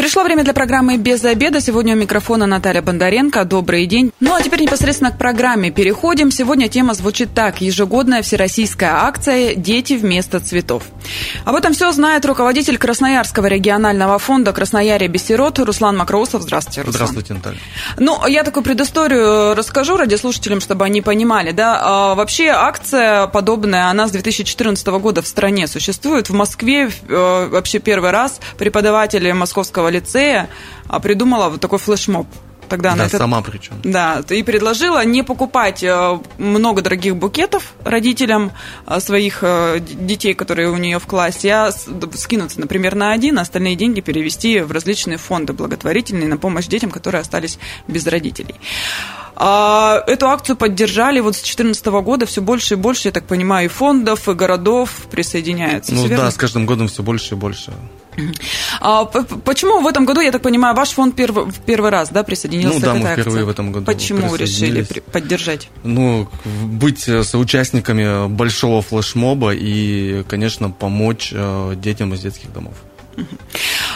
Пришло время для программы «Без обеда». Сегодня у микрофона Наталья Бондаренко. Добрый день. Ну, а теперь непосредственно к программе переходим. Сегодня тема звучит так. Ежегодная всероссийская акция «Дети вместо цветов». Об этом все знает руководитель Красноярского регионального фонда «Красноярье без сирот» Руслан Макроусов. Здравствуйте, Руслан. Здравствуйте, Наталья. Ну, я такую предысторию расскажу радиослушателям, чтобы они понимали. Да? А, вообще акция подобная, она с 2014 года в стране существует. В Москве э, вообще первый раз преподаватели Московского лицея а, придумала вот такой флешмоб тогда да, она это... сама причем. Да, и предложила не покупать э, много дорогих букетов родителям э, своих э, детей, которые у нее в классе, а скинуться, например, на один, а остальные деньги перевести в различные фонды благотворительные на помощь детям, которые остались без родителей. А эту акцию поддержали вот с 2014 года все больше и больше, я так понимаю, и фондов, и городов присоединяются. Ну да, с каждым годом все больше и больше. А почему в этом году, я так понимаю, ваш фонд первый, в первый раз да, присоединился ну, да, к этой мы акции? впервые в этом году Почему решили поддержать? Ну, быть соучастниками большого флешмоба и, конечно, помочь э, детям из детских домов.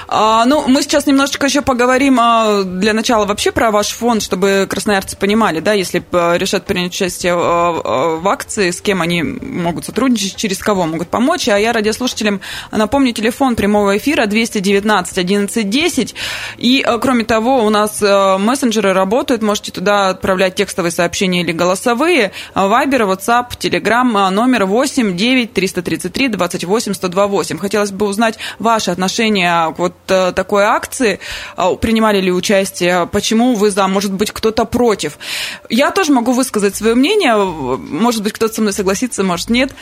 А, ну, мы сейчас немножечко еще поговорим а, для начала вообще про ваш фонд, чтобы красноярцы понимали, да, если а, решат принять участие а, а, в акции, с кем они могут сотрудничать, через кого могут помочь. А я радиослушателям напомню телефон прямого эфира 219 11 10. И, а, кроме того, у нас а, мессенджеры работают, можете туда отправлять текстовые сообщения или голосовые. Вайбер, WhatsApp, Telegram, номер 8 9 333 28 128. Хотелось бы узнать ваши отношения к вот э, такой акции, а, принимали ли участие, почему вы за, может быть, кто-то против. Я тоже могу высказать свое мнение, может быть, кто-то со мной согласится, может, нет.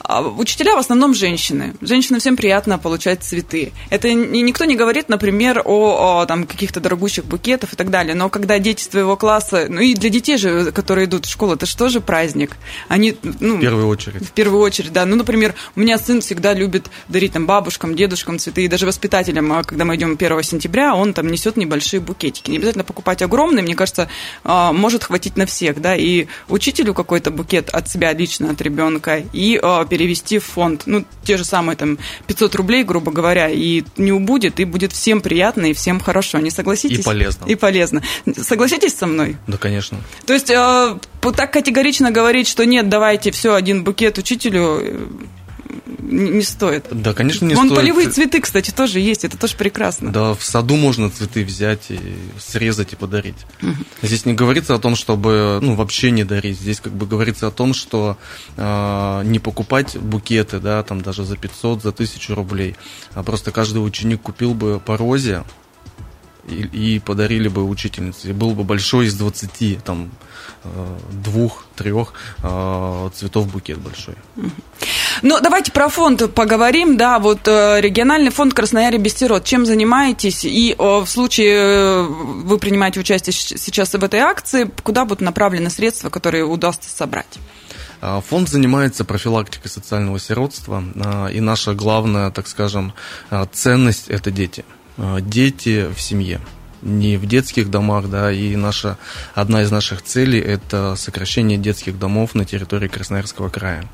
А, учителя в основном женщины. Женщинам всем приятно получать цветы. Это никто не говорит, например, о, о там, каких-то дорогущих букетах и так далее, но когда дети своего класса, ну и для детей же, которые идут в школу, это же тоже праздник. Они, ну, в первую очередь. В первую очередь, да. Ну, например, у меня сын всегда любит дарить там бабушкам, дедушкам цветы, даже воспитателям, а, когда мы идем 1 сентября, он там несет небольшие букетики. Не обязательно покупать огромные, мне кажется, а, может хватить на всех, да, и учителю какой-то букет от себя лично, от ребенка, и а, перевести в фонд, ну, те же самые там 500 рублей, грубо говоря, и не убудет, и будет всем приятно, и всем хорошо, не согласитесь? И полезно. И полезно. Согласитесь со мной? Да, конечно. То есть так категорично говорить, что нет, давайте все, один букет учителю, не стоит. Да, конечно, не Вон стоит. полевые цветы, кстати, тоже есть, это тоже прекрасно. Да, в саду можно цветы взять и срезать и подарить. Угу. Здесь не говорится о том, чтобы, ну, вообще не дарить. Здесь как бы говорится о том, что э, не покупать букеты, да, там даже за 500, за 1000 рублей, а просто каждый ученик купил бы по розе, и, и подарили бы учительнице. И был бы большой из 20, там, э, двух, трех э, цветов букет большой. Ну, давайте про фонд поговорим. Да, вот э, региональный фонд Краснояре Бестерот. Чем занимаетесь? И в случае вы принимаете участие сейчас в этой акции, куда будут направлены средства, которые удастся собрать? Фонд занимается профилактикой социального сиротства, и наша главная, так скажем, ценность – это дети – дети в семье не в детских домах, да, и наша, одна из наших целей – это сокращение детских домов на территории Красноярского края.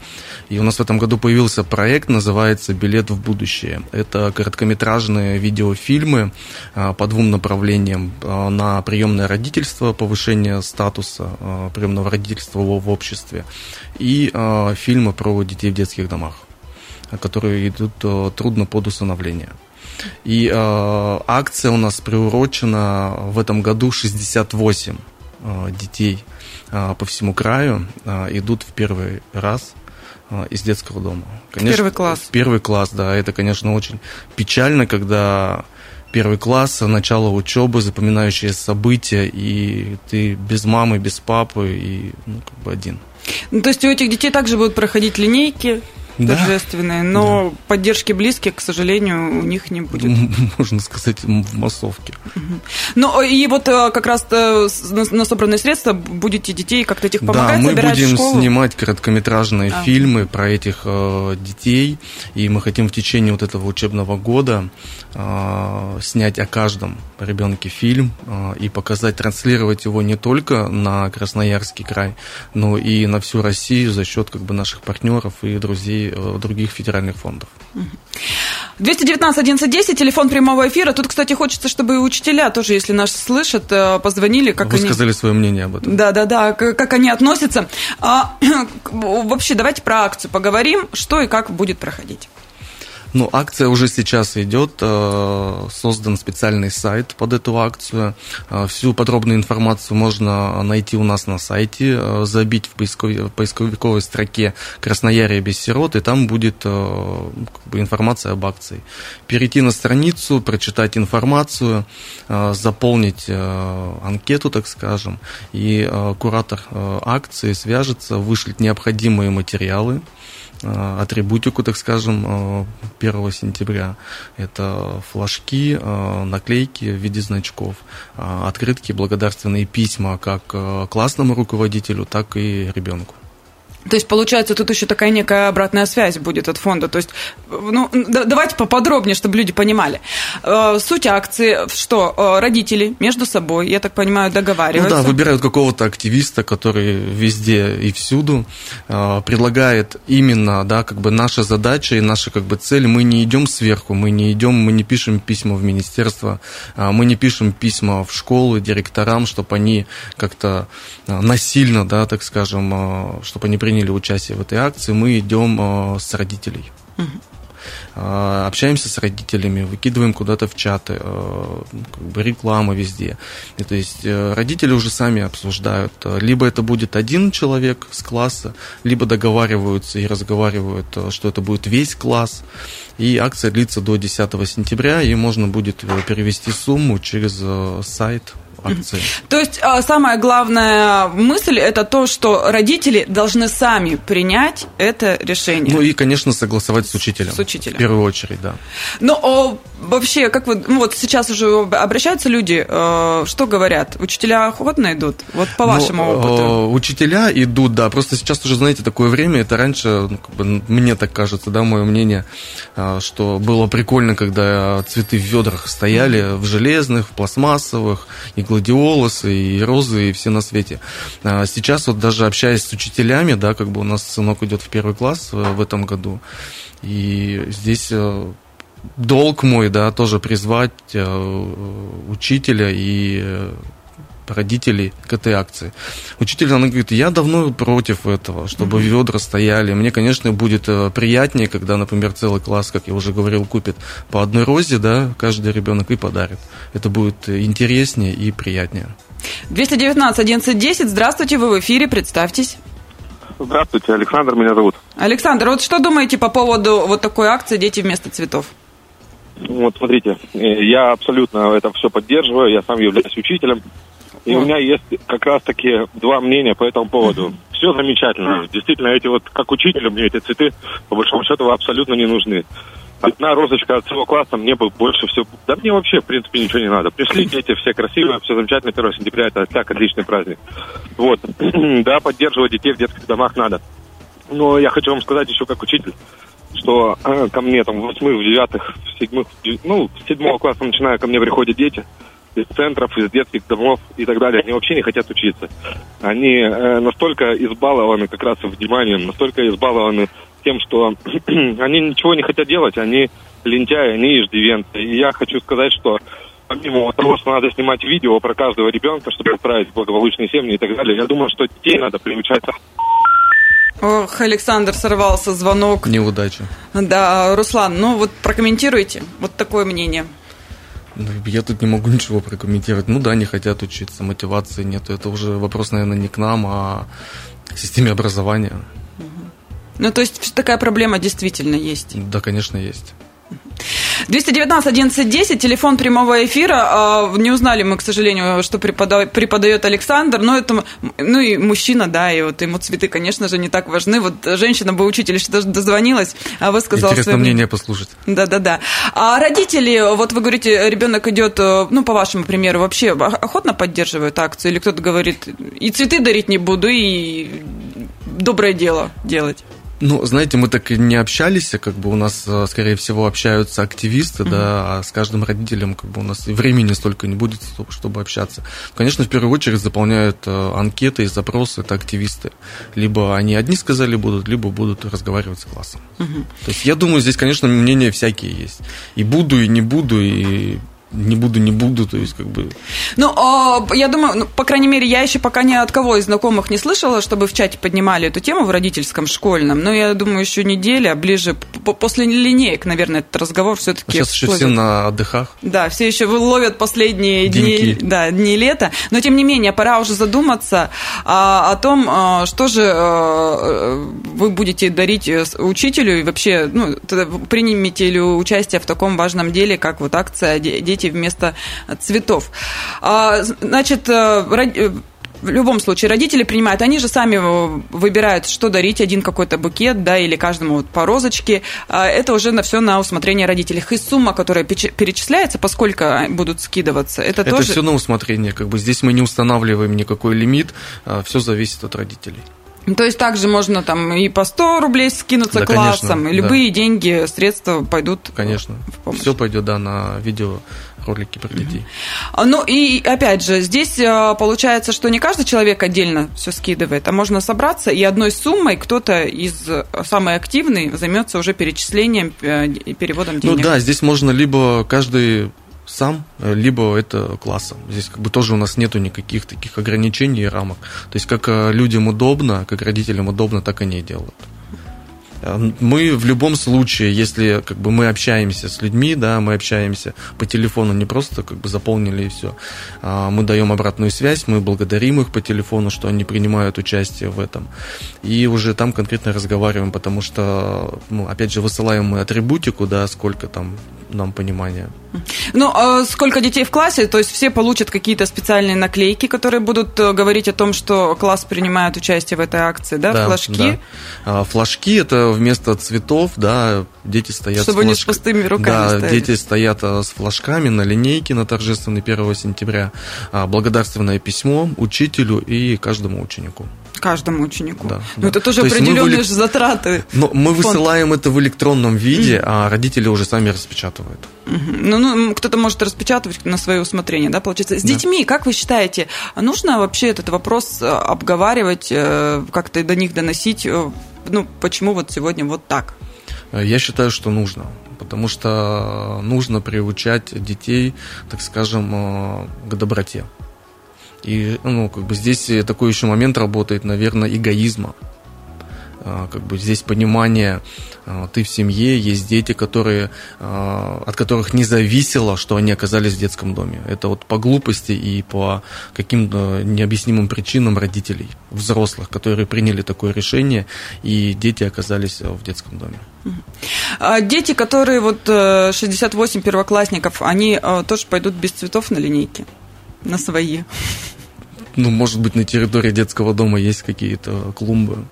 И у нас в этом году появился проект, называется «Билет в будущее». Это короткометражные видеофильмы э, по двум направлениям э, на приемное родительство, повышение статуса приемного родительства в обществе, и фильмы про детей в детских домах, которые идут трудно под усыновление. И э, акция у нас приурочена в этом году 68 э, детей э, по всему краю э, идут в первый раз э, из детского дома. Конечно, первый класс. Первый класс, да. Это, конечно, очень печально, когда первый класс, начало учебы, запоминающие события, и ты без мамы, без папы, и ну, как бы один. Ну, то есть у этих детей также будут проходить линейки, да. торжественные, но да. поддержки близких, к сожалению, у них не будет. Можно сказать, в массовке. Ну, и вот э, как раз э, на собранные средства будете детей как-то этих помогать, Да, мы будем снимать короткометражные а. фильмы про этих э, детей, и мы хотим в течение вот этого учебного года э, снять о каждом ребенке фильм э, и показать, транслировать его не только на Красноярский край, но и на всю Россию за счет как бы наших партнеров и друзей э, других федеральных фондов. 219 1110, телефон прямого эфира. Тут, кстати, хочется, чтобы учителя тоже, если нас слышат, э, позвонили. Как Вы они... сказали свое мнение об этом. Да, да, да, как они относятся. А, вообще, давайте про акцию поговорим, что и как будет проходить. Ну, акция уже сейчас идет, э, создан специальный сайт под эту акцию. Э, всю подробную информацию можно найти у нас на сайте, э, забить в поисковиковой строке «Красноярие без сирот», и там будет как бы, информация об акции. Перейти на страницу, прочитать информацию, заполнить анкету, так скажем, и куратор акции свяжется, вышлет необходимые материалы, атрибутику, так скажем, 1 э, сентября. Это флажки, э, наклейки в виде значков, открытки, благодарственные письма как классному руководителю, так и ребенку. То есть, получается, тут еще такая некая обратная связь будет от фонда. То есть, ну, давайте поподробнее, чтобы люди понимали. Э, суть акции, что э, родители между собой, я так понимаю, договариваются. Ну да, выбирают какого-то активиста, который везде и всюду э, предлагает именно, да, как бы наша задача и наша как бы цель. Мы не идем сверху, мы не идем, мы не пишем письма в министерство, мы не пишем письма в школы директорам, чтобы они как-то насильно, да, так скажем, чтобы они приняли приняли участие в этой акции, мы идем э, с родителей. Угу общаемся с родителями, выкидываем куда-то в чаты, э, как бы реклама везде. И, то есть э, родители уже сами обсуждают. Либо это будет один человек с класса, либо договариваются и разговаривают, что это будет весь класс. И акция длится до 10 сентября, и можно будет перевести сумму через сайт акции. То есть а, самая главная мысль это то, что родители должны сами принять это решение. Ну и, конечно, согласовать с учителем. С учителем. В первую очередь, да. Но вообще, как вы, ну вот сейчас уже обращаются люди, э, что говорят? Учителя охотно идут? Вот по ну, вашему ну, опыту. Учителя идут, да. Просто сейчас уже, знаете, такое время, это раньше, ну, как бы, мне так кажется, да, мое мнение, э, что было прикольно, когда цветы в ведрах стояли, в железных, в пластмассовых, и гладиолусы, и розы, и все на свете. А сейчас вот даже общаясь с учителями, да, как бы у нас сынок идет в первый класс э, в этом году, и здесь э, долг мой, да, тоже призвать э, учителя и родителей к этой акции. Учитель, она говорит, я давно против этого, чтобы mm-hmm. ведра стояли. Мне, конечно, будет э, приятнее, когда, например, целый класс, как я уже говорил, купит по одной розе, да, каждый ребенок и подарит. Это будет интереснее и приятнее. 219 1110, здравствуйте, вы в эфире, представьтесь. Здравствуйте, Александр меня зовут. Александр, вот что думаете по поводу вот такой акции «Дети вместо цветов»? Вот смотрите, э, я абсолютно это все поддерживаю, я сам являюсь учителем, и у меня есть как раз-таки два мнения по этому поводу. Все замечательно. Действительно, эти вот, как учителю, мне эти цветы, по большому счету, абсолютно не нужны. Одна розочка от всего класса мне бы больше всего... Да мне вообще, в принципе, ничего не надо. Пришли дети, все красивые, все замечательно. 1 сентября это так, отличный праздник. Вот. да, поддерживать детей в детских домах надо. Но я хочу вам сказать еще как учитель, что э, ко мне там в восьмых, в девятых, в седьмых, ну, с седьмого класса начиная ко мне приходят дети – из центров, из детских домов и так далее, они вообще не хотят учиться. Они э, настолько избалованы как раз вниманием, настолько избалованы тем, что они ничего не хотят делать, они лентяи, они иждивенцы. И я хочу сказать, что помимо того, что надо снимать видео про каждого ребенка, чтобы отправить благополучные семьи и так далее, я думаю, что детей надо приучать Ох, Александр, сорвался звонок. Неудача. Да, Руслан, ну вот прокомментируйте, вот такое мнение. Ну, я тут не могу ничего прокомментировать. Ну да, не хотят учиться, мотивации нету. Это уже вопрос, наверное, не к нам, а к системе образования. Ну, то есть такая проблема действительно есть? Да, конечно, есть. 219 11 телефон прямого эфира. А, не узнали мы, к сожалению, что преподает Александр, но это, ну и мужчина, да, и вот ему цветы, конечно же, не так важны. Вот женщина бы учитель что дозвонилась, а вы сказали... Интересно свое... мнение послушать. Да-да-да. А родители, вот вы говорите, ребенок идет, э, ну, по вашему примеру, вообще охотно поддерживают акцию, или кто-то говорит, и цветы дарить не буду, и доброе дело делать? Ну, знаете, мы так и не общались, как бы у нас, э, скорее всего, общаются активисты, mm-hmm. да, а с каждым родителем как бы у нас и времени столько не будет, чтобы общаться. Конечно, в первую очередь заполняют э, анкеты и запросы, это активисты. Либо они одни сказали будут, либо будут разговаривать с классом. Mm-hmm. То есть я думаю, здесь, конечно, мнения всякие есть. И буду, и не буду, и не буду, не буду, то есть как бы... Ну, а, я думаю, ну, по крайней мере, я еще пока ни от кого из знакомых не слышала, чтобы в чате поднимали эту тему в родительском, школьном, но я думаю, еще неделя, ближе, после линеек, наверное, этот разговор все-таки... Сейчас еще все на отдыхах. Да, все еще ловят последние дни, да, дни лета, но тем не менее, пора уже задуматься а, о том, а, что же вы будете дарить э, учителю и вообще, ну, примете ли участие в таком важном деле, как вот акция «Дети дети вместо цветов. А, значит, э, э, в любом случае родители принимают, они же сами выбирают, что дарить, один какой-то букет, да, или каждому вот по розочке. А, это уже на все на усмотрение родителей. И сумма, которая перечисляется, поскольку будут скидываться, это, это тоже... Это все на усмотрение, как бы здесь мы не устанавливаем никакой лимит, а, все зависит от родителей. То есть также можно там и по 100 рублей скинуться да, классом, конечно, любые да. деньги, средства пойдут Конечно. в помощь. Все пойдет, да, на видео ролики про детей. Ну и опять же, здесь э, получается, что не каждый человек отдельно все скидывает, а можно собраться и одной суммой кто-то из э, самый активный займется уже перечислением э, и переводом денег. Ну да, здесь можно либо каждый сам, либо это классом. Здесь как бы тоже у нас нету никаких таких ограничений и рамок. То есть как людям удобно, как родителям удобно, так они и делают. Мы в любом случае, если как бы мы общаемся с людьми, да, мы общаемся по телефону, не просто как бы заполнили и все. А, мы даем обратную связь, мы благодарим их по телефону, что они принимают участие в этом. И уже там конкретно разговариваем, потому что, ну, опять же, высылаем мы атрибутику, да, сколько там нам понимания. Ну, а сколько детей в классе? То есть все получат какие-то специальные наклейки, которые будут э, говорить о том, что класс принимает участие в этой акции, да? да флажки? Да. А, флажки это вместо цветов, да, дети стоят Чтобы с флаж... не с пустыми руками Да, стояли. дети стоят а, с флажками на линейке на торжественный 1 сентября. А, благодарственное письмо учителю и каждому ученику каждому ученику. Да, ну, да. это тоже То определенные же затраты. Но мы фонд. высылаем это в электронном виде, mm. а родители уже сами распечатывают. Mm-hmm. Ну, ну, кто-то может распечатывать на свое усмотрение, да, получается. С да. детьми, как вы считаете, нужно вообще этот вопрос э, обговаривать, э, как-то до них доносить? Э, ну, почему вот сегодня вот так? Я считаю, что нужно потому что нужно приучать детей, так скажем, к доброте. И ну, как бы здесь такой еще момент работает, наверное, эгоизма. А, как бы здесь понимание, а, ты в семье, есть дети, которые, а, от которых не зависело, что они оказались в детском доме. Это вот по глупости и по каким-то необъяснимым причинам родителей, взрослых, которые приняли такое решение, и дети оказались в детском доме. Дети, которые вот 68 э, первоклассников, они э, тоже пойдут без цветов на линейке? На свои? Ну, может быть, на территории детского дома есть какие-то клумбы.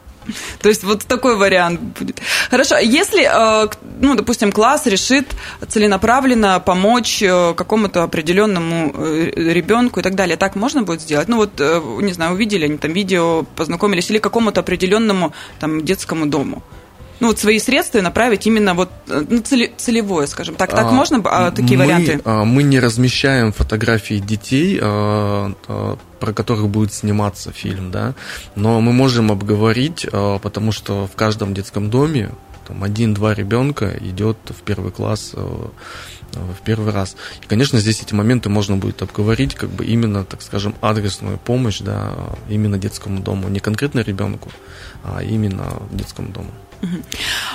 То есть вот такой вариант будет. Хорошо, если, э, ну, допустим, класс решит целенаправленно помочь э, какому-то определенному э, ребенку и так далее, так можно будет сделать? Ну вот, не знаю, увидели они там видео, познакомились, или какому-то определенному там детскому дому? Ну, вот свои средства направить именно вот ну, целевое, скажем так. Так а, можно а, такие мы, варианты? А, мы не размещаем фотографии детей, а, а, про которых будет сниматься фильм, да, но мы можем обговорить, а, потому что в каждом детском доме там один-два ребенка идет в первый класс а, в первый раз. И, конечно, здесь эти моменты можно будет обговорить, как бы именно, так скажем, адресную помощь, да, именно детскому дому, не конкретно ребенку, а именно детскому дому.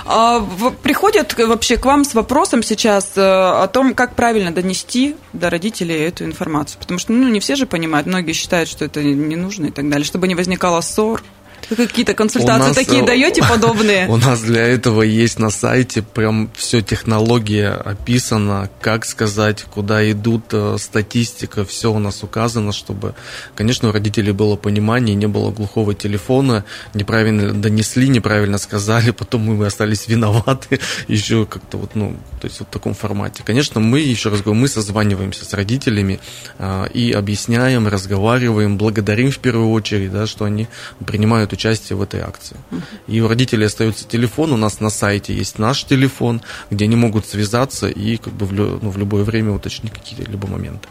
А, приходят вообще к вам с вопросом сейчас э, о том, как правильно донести до родителей эту информацию. Потому что ну, не все же понимают, многие считают, что это не нужно и так далее, чтобы не возникало ссор. Какие-то консультации нас, такие даете подобные? У нас для этого есть на сайте прям все технология описана, как сказать, куда идут, э, статистика, все у нас указано, чтобы, конечно, у родителей было понимание, не было глухого телефона, неправильно донесли, неправильно сказали, потом мы остались виноваты, еще как-то вот, ну, то есть вот в таком формате. Конечно, мы, еще раз говорю, мы созваниваемся с родителями э, и объясняем, разговариваем, благодарим в первую очередь, да, что они принимают участие в этой акции. И у родителей остается телефон, у нас на сайте есть наш телефон, где они могут связаться и как бы в, ну, в любое время уточнить какие-либо моменты.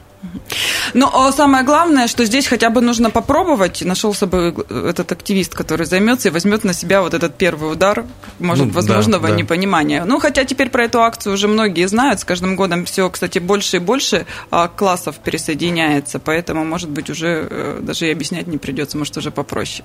Но ну, самое главное, что здесь хотя бы нужно попробовать. Нашелся бы этот активист, который займется и возьмет на себя вот этот первый удар, может, ну, возможного да, да. непонимания. Ну, хотя теперь про эту акцию уже многие знают. С каждым годом все, кстати, больше и больше а, классов присоединяется. Поэтому, может быть, уже э, даже и объяснять не придется, может, уже попроще.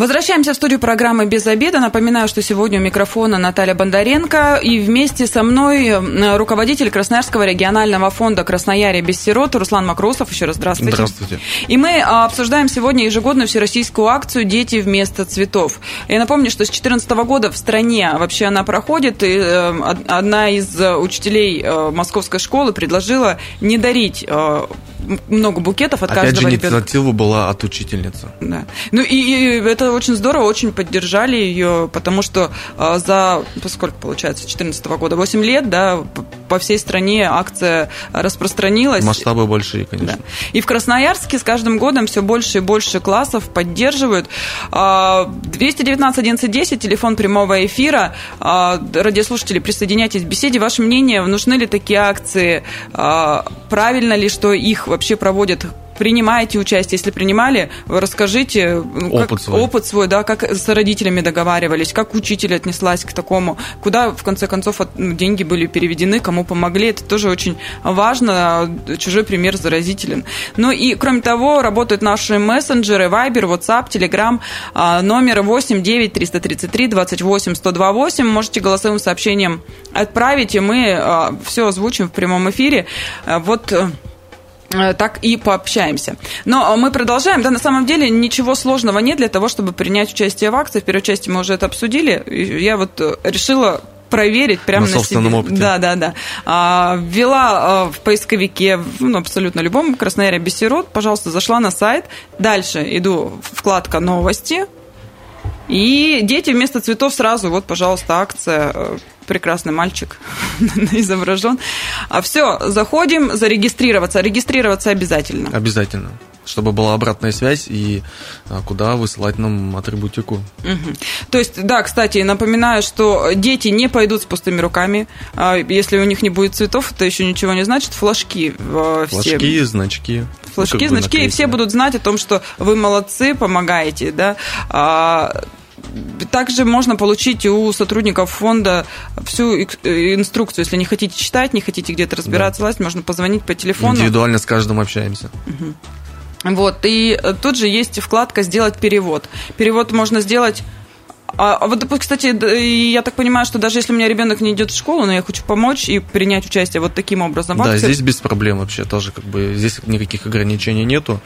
Возвращаемся в студию программы «Без обеда». Напоминаю, что сегодня у микрофона Наталья Бондаренко. И вместе со мной э, руководитель Красноярского регионального фонда «Красноярье без сирот» Руслан Макрусов. Еще раз здравствуйте. Здравствуйте. И мы а, обсуждаем сегодня ежегодную всероссийскую акцию «Дети вместо цветов». Я напомню, что с 2014 года в стране вообще она проходит. И э, одна из учителей э, московской школы предложила не дарить много букетов от Опять каждого же, инициатива ребенка. была от учительницы. Да. Ну и, и это очень здорово, очень поддержали ее, потому что а, за, сколько получается, 2014 года, 8 лет, да, по всей стране акция распространилась. Масштабы большие, конечно. Да. И в Красноярске с каждым годом все больше и больше классов поддерживают. 219 11 телефон прямого эфира. А, радиослушатели, присоединяйтесь к беседе. Ваше мнение, нужны ли такие акции? А, правильно ли, что их вообще проводят принимаете участие? Если принимали, расскажите ну, опыт, как, свой. опыт свой, да, как с родителями договаривались, как учитель отнеслась к такому, куда в конце концов ну, деньги были переведены, кому помогли. Это тоже очень важно. Чужой пример заразителен. Ну и кроме того, работают наши мессенджеры Viber, WhatsApp, Telegram, а, номер 8 9 333 28 128. Можете голосовым сообщением отправить, и мы а, все озвучим в прямом эфире. А, вот Э, так и пообщаемся. Но мы продолжаем. Да, на самом деле ничего сложного нет для того, чтобы принять участие в акции. В первой части мы уже это обсудили. Я вот э, решила проверить прямо на, на собственном себе. опыте. Да, да, да. А, ввела а, в поисковике, ну, абсолютно любом, Красноярье Бессирот, пожалуйста, зашла на сайт. Дальше иду вкладка «Новости», и дети вместо цветов сразу, вот, пожалуйста, акция э, прекрасный мальчик изображен. А все, заходим, зарегистрироваться. Регистрироваться обязательно. Обязательно чтобы была обратная связь и а, куда высылать нам атрибутику. Угу. То есть, да, кстати, напоминаю, что дети не пойдут с пустыми руками. А, если у них не будет цветов, это еще ничего не значит. Флажки. Флажки, все... значки. Флажки, ну, значки, и все будут знать о том, что вы молодцы, помогаете, да. Также можно получить у сотрудников фонда всю э, инструкцию. Если не хотите читать, не хотите где-то разбираться, да. можно позвонить по телефону. Индивидуально с каждым общаемся. Угу. Вот, и э, тут же есть вкладка «Сделать перевод». Перевод можно сделать а, а вот, кстати, я так понимаю, что даже если у меня ребенок не идет в школу, но я хочу помочь и принять участие вот таким образом. Да, здесь без проблем вообще тоже, как бы здесь никаких ограничений нету.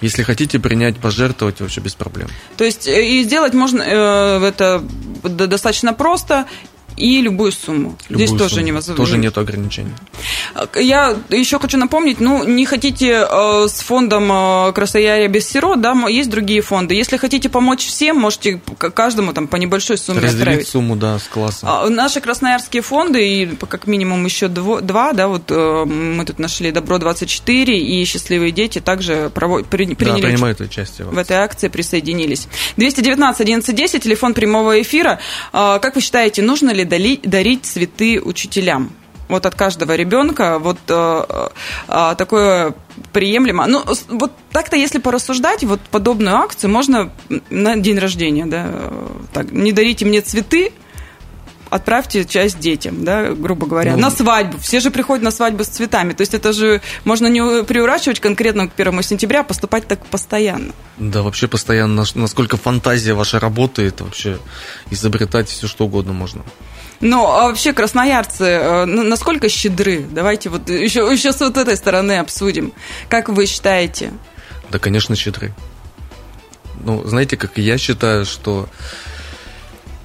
Если хотите принять, пожертвовать, вообще без проблем. То есть э, и сделать можно э, это достаточно просто и любую сумму. Любую Здесь сумму. тоже невозможно. Тоже нет ограничений. Я еще хочу напомнить, ну, не хотите э, с фондом э, Красноярья без сирот, да, есть другие фонды. Если хотите помочь всем, можете каждому там по небольшой сумме Разделить отправить. сумму, да, с классом. А, наши красноярские фонды, и как минимум еще дво, два, да, вот э, мы тут нашли Добро-24 и Счастливые дети также провод, при, приняли да, принимают участие в, в этой акции, присоединились. 219 1110, телефон прямого эфира. Э, как вы считаете, нужно ли дарить, дарить цветы учителям? Вот от каждого ребенка вот э, э, такое приемлемо. Ну, вот так-то, если порассуждать, вот подобную акцию можно на день рождения, да, так, не дарите мне цветы, отправьте часть детям, да, грубо говоря, ну, на свадьбу. Все же приходят на свадьбу с цветами. То есть это же можно не приурачивать конкретно к первому сентября, а поступать так постоянно. Да, вообще постоянно. Насколько фантазия ваша работает, вообще изобретать все что угодно можно. Ну, а вообще красноярцы э, насколько щедры? Давайте вот еще, еще с вот этой стороны обсудим. Как вы считаете? Да, конечно, щедры. Ну, знаете, как я считаю, что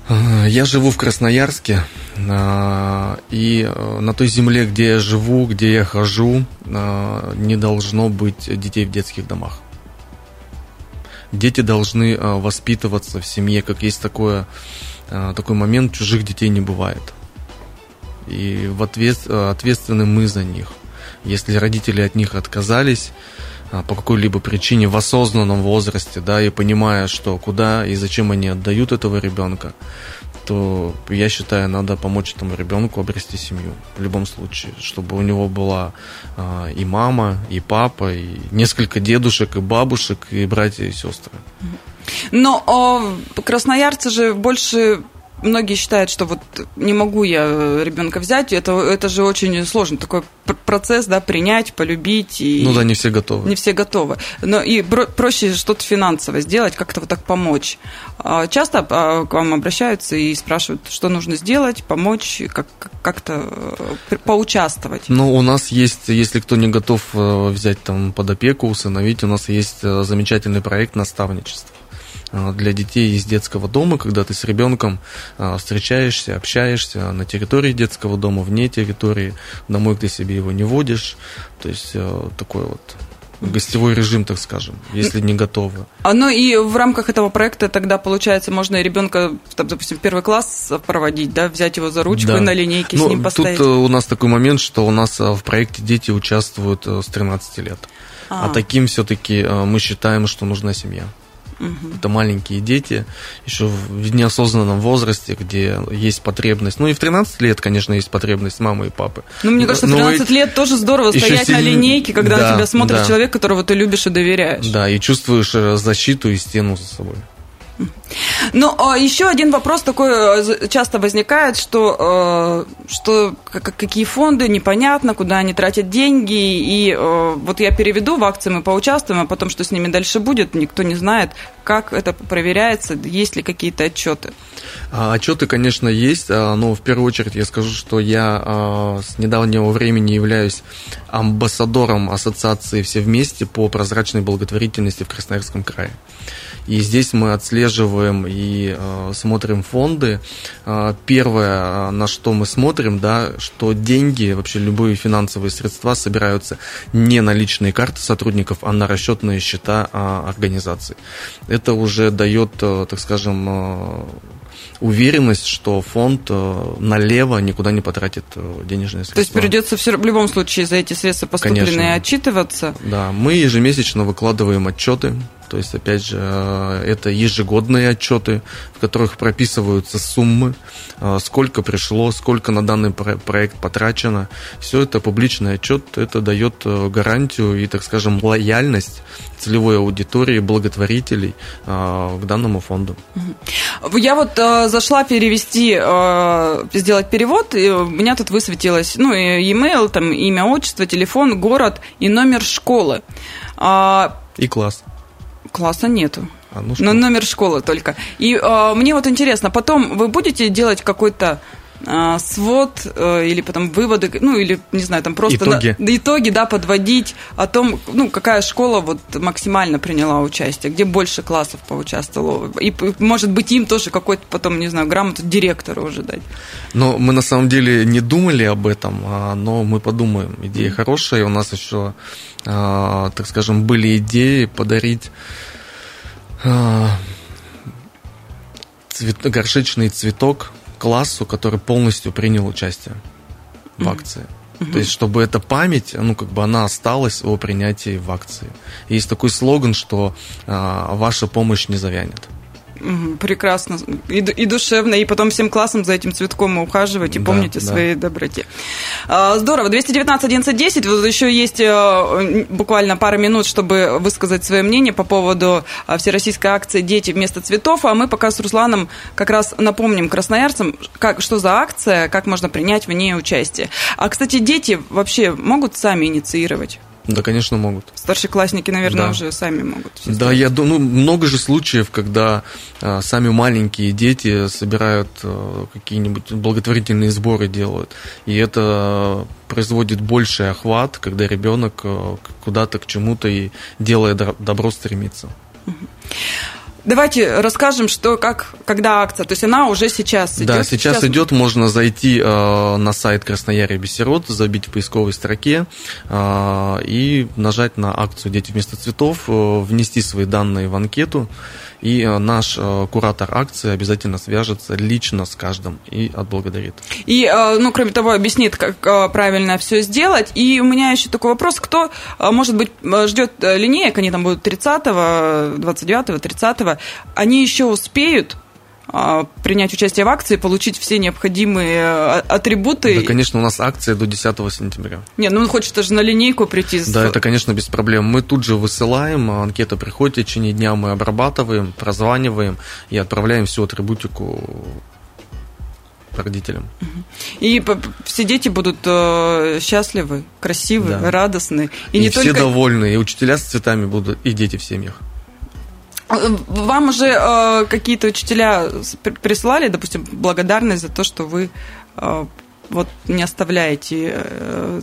э, я живу в Красноярске, э, и на той земле, где я живу, где я хожу, не должно быть детей в детских домах. Дети должны воспитываться в семье, как есть такое такой момент, чужих детей не бывает. И в ответ, э, ответственны мы за них. Если родители от них отказались э, по какой-либо причине в осознанном возрасте, да, и понимая, что куда и зачем они отдают этого ребенка, то я считаю, надо помочь этому ребенку обрести семью в любом случае, чтобы у него была э, и мама, и папа, и несколько дедушек, и бабушек, и братья и сестры. Но о, красноярцы же больше многие считают, что вот не могу я ребенка взять, это, это же очень сложно, такой процесс, да, принять, полюбить. И ну да, не все готовы. Не все готовы. Но и проще что-то финансово сделать, как-то вот так помочь. А часто а, к вам обращаются и спрашивают, что нужно сделать, помочь, как- как-то э, поучаствовать. Ну, у нас есть, если кто не готов э, взять там под опеку, усыновить, у нас есть э, замечательный проект наставничества. А, для детей из детского дома, когда ты с ребенком а, встречаешься, общаешься на территории детского дома, вне территории, домой ты себе его не водишь. То есть э, такой вот гостевой режим, так скажем, если не готовы. А ну и в рамках этого проекта тогда, получается, можно и ребенка, там, допустим, первый класс проводить, да, взять его за ручку да. и на линейке ну, с ним постоять. Тут э, у нас такой момент, что у нас э, в проекте дети участвуют с 13 лет. А, а таким все-таки мы считаем, что нужна семья. Угу. Это маленькие дети, еще в неосознанном возрасте, где есть потребность. Ну и в 13 лет, конечно, есть потребность мамы и папы. Ну, мне кажется, в 13 Но лет тоже здорово стоять сильно... на линейке, когда да, на тебя смотрит да. человек, которого ты любишь и доверяешь. Да, и чувствуешь э, защиту и стену за собой. Ну, а еще один вопрос такой э, часто возникает, что, э, что какие фонды, непонятно, куда они тратят деньги, и э, вот я переведу в акции, мы поучаствуем, а потом, что с ними дальше будет, никто не знает, как это проверяется, есть ли какие-то отчеты. А, отчеты, конечно, есть, а, но в первую очередь я скажу, что я с недавнего времени являюсь амбассадором ассоциации «Все вместе» по прозрачной благотворительности в Красноярском крае. И здесь мы отслеживаем и э, смотрим фонды. Э, первое, на что мы смотрим, да, что деньги, вообще любые финансовые средства собираются не на личные карты сотрудников, а на расчетные счета э, организаций. Это уже дает, э, так скажем, э, уверенность, что фонд э, налево никуда не потратит э, денежные средства. То есть придется все, в любом случае за эти средства поступленные Конечно. отчитываться? Да, мы ежемесячно выкладываем отчеты то есть, опять же, э, это ежегодные отчеты, в которых прописываются суммы, сколько пришло, сколько на данный проект потрачено. Все это публичный отчет, это дает гарантию и, так скажем, лояльность целевой аудитории благотворителей к данному фонду. Я вот зашла перевести, сделать перевод, и у меня тут высветилось, ну, e-mail, там, имя, отчество, телефон, город и номер школы. А, и класс. Класса нету. А, ну, Но номер школы только. И э, мне вот интересно, потом вы будете делать какой-то э, свод э, или потом выводы, ну или не знаю, там просто итоги. На, итоги, да, подводить о том, ну какая школа вот максимально приняла участие, где больше классов поучаствовало, и может быть им тоже какой-то потом, не знаю, грамоту директора уже дать. Но мы на самом деле не думали об этом, а, но мы подумаем. Идея хорошая, у нас еще а, так скажем, были идеи подарить а, цвет, горшечный цветок классу, который полностью принял участие в акции. Mm-hmm. То есть, чтобы эта память, ну, как бы она осталась о принятии в акции. Есть такой слоган, что а, ваша помощь не завянет. Прекрасно. И, и душевно, и потом всем классом за этим цветком ухаживать и да, помните да. своей доброте. А, здорово. 219 11 Вот еще есть э, буквально пара минут, чтобы высказать свое мнение по поводу а, всероссийской акции «Дети вместо цветов». А мы пока с Русланом как раз напомним красноярцам, как, что за акция, как можно принять в ней участие. А, кстати, дети вообще могут сами инициировать? Да, конечно, могут. Старшеклассники, наверное, да. уже сами могут. Да, я думаю, ну, много же случаев, когда а, сами маленькие дети собирают а, какие-нибудь благотворительные сборы делают. И это производит больший охват, когда ребенок а, куда-то к чему-то и делая добро стремится. Давайте расскажем, что как, когда акция. То есть она уже сейчас идет. Да, сейчас, сейчас... идет. Можно зайти э, на сайт Красноярья Бессирот, забить в поисковой строке э, и нажать на акцию «Дети вместо цветов», э, внести свои данные в анкету и э, наш э, куратор акции обязательно свяжется лично с каждым и отблагодарит. И, э, ну, кроме того, объяснит, как правильно все сделать. И у меня еще такой вопрос, кто, может быть, ждет линеек, они там будут 30-го, 29-го, 30-го, они еще успеют принять участие в акции, получить все необходимые а, атрибуты. Да, конечно, у нас акция до 10 сентября. Нет, ну он хочет даже на линейку прийти. Да, это, конечно, без проблем. Мы тут же высылаем, анкета приходит в течение дня, мы обрабатываем, прозваниваем и отправляем всю атрибутику родителям. И все дети будут э, счастливы, красивы, да. радостны. И, и не все только... довольны, и учителя с цветами будут, и дети в семьях. Вам уже э, какие-то учителя прислали, допустим, благодарность за то, что вы э, вот не оставляете э,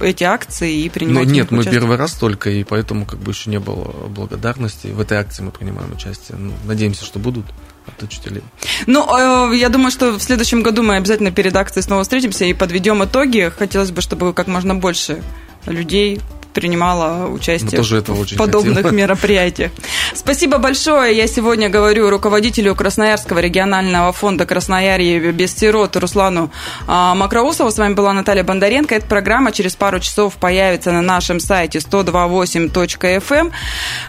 эти акции и принимаете Ну нет, мы первый раз только, и поэтому как бы еще не было благодарности. В этой акции мы принимаем участие. Ну, надеемся, что будут от учителей. Ну, э, я думаю, что в следующем году мы обязательно перед акцией снова встретимся и подведем итоги. Хотелось бы, чтобы как можно больше людей принимала участие в подобных хотела. мероприятиях. Спасибо большое. Я сегодня говорю руководителю Красноярского регионального фонда Красноярье без сирот Руслану а, Макроусову. С вами была Наталья Бондаренко. Эта программа через пару часов появится на нашем сайте 128.fm. Эм.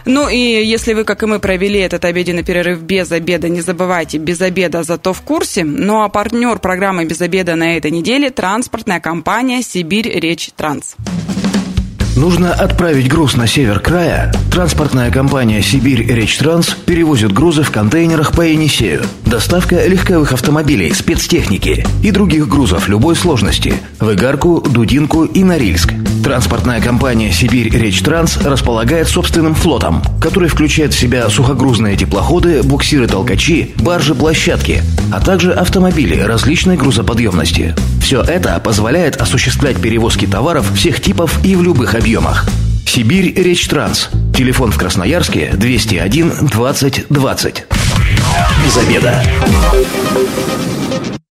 Ну и если вы, как и мы, провели этот обеденный перерыв без обеда, не забывайте, без обеда зато в курсе. Ну а партнер программы «Без обеда» на этой неделе – транспортная компания «Сибирь Речь Транс». Нужно отправить груз на север края? Транспортная компания «Сибирь Речтранс» перевозит грузы в контейнерах по Енисею. Доставка легковых автомобилей, спецтехники и других грузов любой сложности в Игарку, Дудинку и Норильск. Транспортная компания «Сибирь Речтранс» располагает собственным флотом, который включает в себя сухогрузные теплоходы, буксиры-толкачи, баржи-площадки, а также автомобили различной грузоподъемности. Все это позволяет осуществлять перевозки товаров всех типов и в любых объемах. Сибирь Речь Транс. Телефон в Красноярске 201 20 20. Без обеда.